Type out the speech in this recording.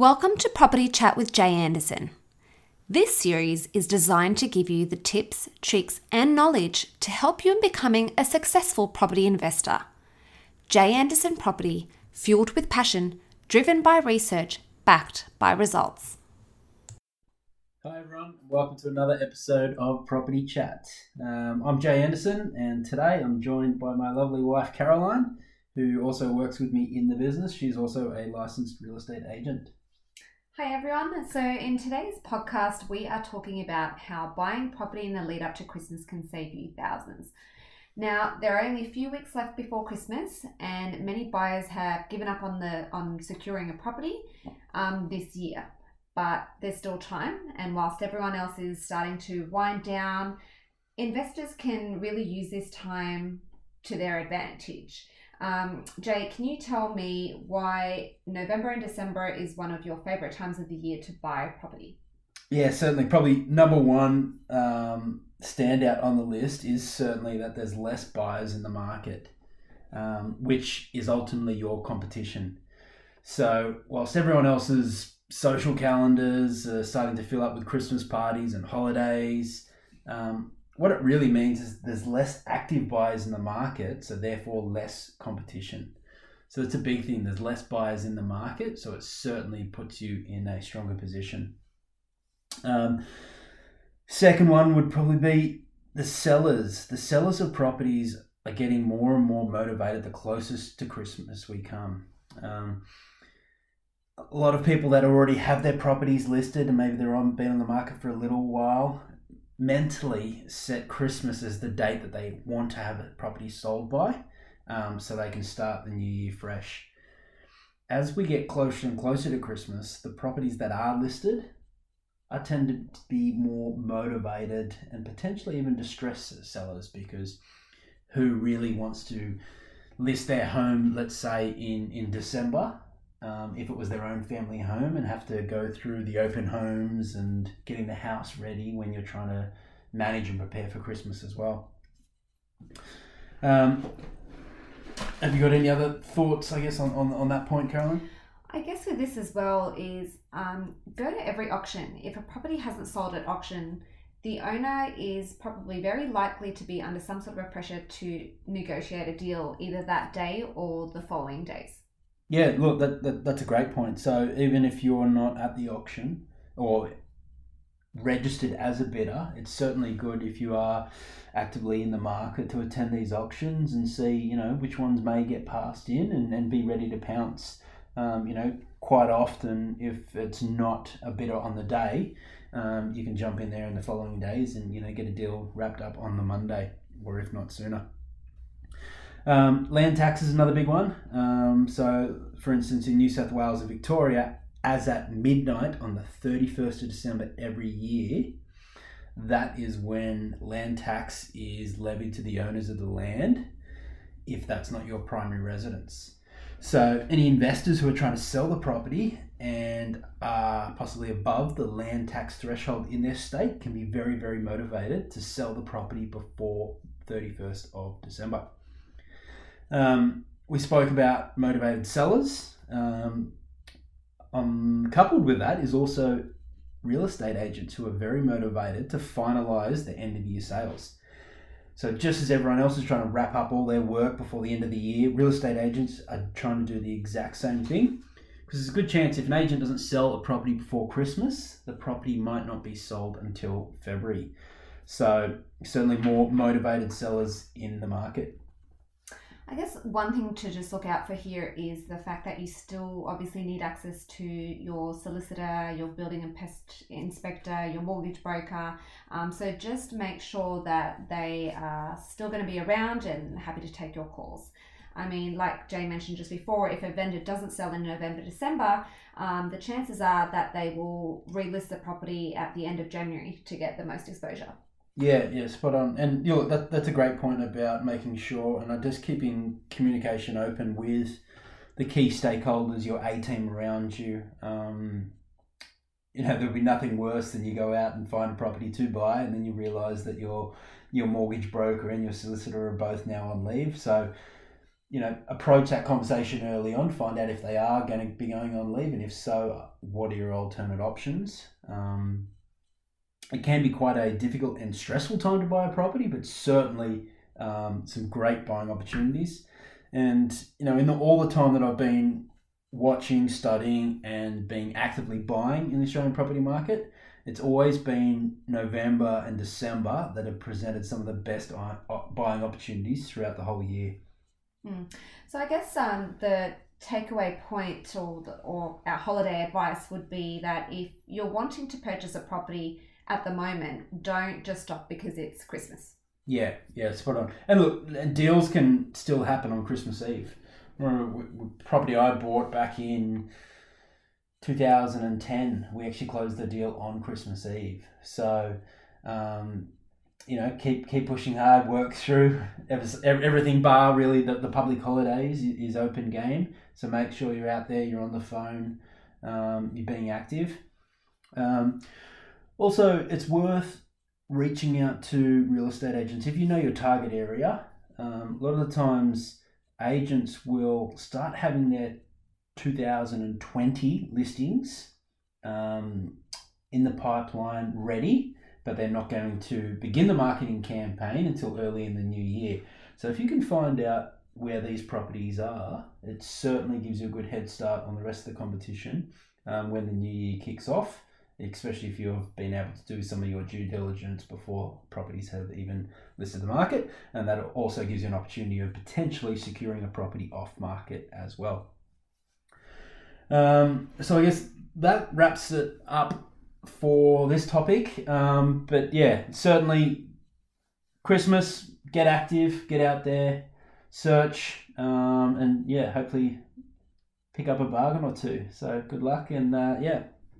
Welcome to Property Chat with Jay Anderson. This series is designed to give you the tips, tricks, and knowledge to help you in becoming a successful property investor. Jay Anderson Property, fueled with passion, driven by research, backed by results. Hi everyone, welcome to another episode of Property Chat. Um, I'm Jay Anderson, and today I'm joined by my lovely wife Caroline, who also works with me in the business. She's also a licensed real estate agent. Hi everyone. So, in today's podcast, we are talking about how buying property in the lead up to Christmas can save you thousands. Now, there are only a few weeks left before Christmas, and many buyers have given up on the on securing a property um, this year. But there's still time, and whilst everyone else is starting to wind down, investors can really use this time to their advantage. Um, Jay, can you tell me why November and December is one of your favorite times of the year to buy property? Yeah, certainly. Probably number one um, standout on the list is certainly that there's less buyers in the market, um, which is ultimately your competition. So, whilst everyone else's social calendars are starting to fill up with Christmas parties and holidays, um, what it really means is there's less active buyers in the market, so therefore less competition. So it's a big thing. There's less buyers in the market, so it certainly puts you in a stronger position. Um, second one would probably be the sellers. The sellers of properties are getting more and more motivated the closest to Christmas we come. Um, a lot of people that already have their properties listed and maybe they're on been on the market for a little while mentally set Christmas as the date that they want to have a property sold by um, so they can start the new year fresh. As we get closer and closer to Christmas, the properties that are listed are tend to be more motivated and potentially even distressed sellers because who really wants to list their home, let's say in, in December, um, if it was their own family home and have to go through the open homes and getting the house ready when you're trying to manage and prepare for Christmas as well. Um, have you got any other thoughts, I guess, on, on, on that point, Caroline? I guess with this as well is um, go to every auction. If a property hasn't sold at auction, the owner is probably very likely to be under some sort of pressure to negotiate a deal either that day or the following days. Yeah, look, that, that that's a great point. So even if you're not at the auction or registered as a bidder, it's certainly good if you are actively in the market to attend these auctions and see, you know, which ones may get passed in and, and be ready to pounce. Um, you know, quite often if it's not a bidder on the day, um, you can jump in there in the following days and, you know, get a deal wrapped up on the Monday or if not sooner. Um, land tax is another big one. Um, so, for instance, in New South Wales and Victoria, as at midnight on the 31st of December every year, that is when land tax is levied to the owners of the land if that's not your primary residence. So, any investors who are trying to sell the property and are possibly above the land tax threshold in their state can be very, very motivated to sell the property before 31st of December. Um, we spoke about motivated sellers. Um, um, coupled with that is also real estate agents who are very motivated to finalize the end of year sales. So, just as everyone else is trying to wrap up all their work before the end of the year, real estate agents are trying to do the exact same thing. Because there's a good chance if an agent doesn't sell a property before Christmas, the property might not be sold until February. So, certainly more motivated sellers in the market. I guess one thing to just look out for here is the fact that you still obviously need access to your solicitor, your building and pest inspector, your mortgage broker. Um, so just make sure that they are still going to be around and happy to take your calls. I mean, like Jay mentioned just before, if a vendor doesn't sell in November, December, um, the chances are that they will relist the property at the end of January to get the most exposure. Yeah, yeah, spot on. And you know, that, that's a great point about making sure and just keeping communication open with the key stakeholders, your A team around you. Um, you know, there'll be nothing worse than you go out and find a property to buy, and then you realise that your your mortgage broker and your solicitor are both now on leave. So you know, approach that conversation early on, find out if they are going to be going on leave, and if so, what are your alternate options? Um, it can be quite a difficult and stressful time to buy a property, but certainly um, some great buying opportunities. And you know, in the, all the time that I've been watching, studying, and being actively buying in the Australian property market, it's always been November and December that have presented some of the best buying opportunities throughout the whole year. Mm. So I guess um, the takeaway point or the, or our holiday advice would be that if you're wanting to purchase a property at the moment, don't just stop because it's Christmas. Yeah, yeah, spot on. And look, deals can still happen on Christmas Eve. Property I bought back in 2010, we actually closed the deal on Christmas Eve. So, um, you know, keep keep pushing hard, work through everything bar really the, the public holidays is open game. So make sure you're out there, you're on the phone, um, you're being active. Um, also, it's worth reaching out to real estate agents if you know your target area. Um, a lot of the times, agents will start having their 2020 listings um, in the pipeline ready but they're not going to begin the marketing campaign until early in the new year. So if you can find out where these properties are, it certainly gives you a good head start on the rest of the competition um, when the new year kicks off, especially if you've been able to do some of your due diligence before properties have even listed the market. And that also gives you an opportunity of potentially securing a property off market as well. Um, so I guess that wraps it up for this topic. Um, but yeah, certainly Christmas, get active, get out there, search, um, and yeah, hopefully pick up a bargain or two. So good luck, and uh, yeah,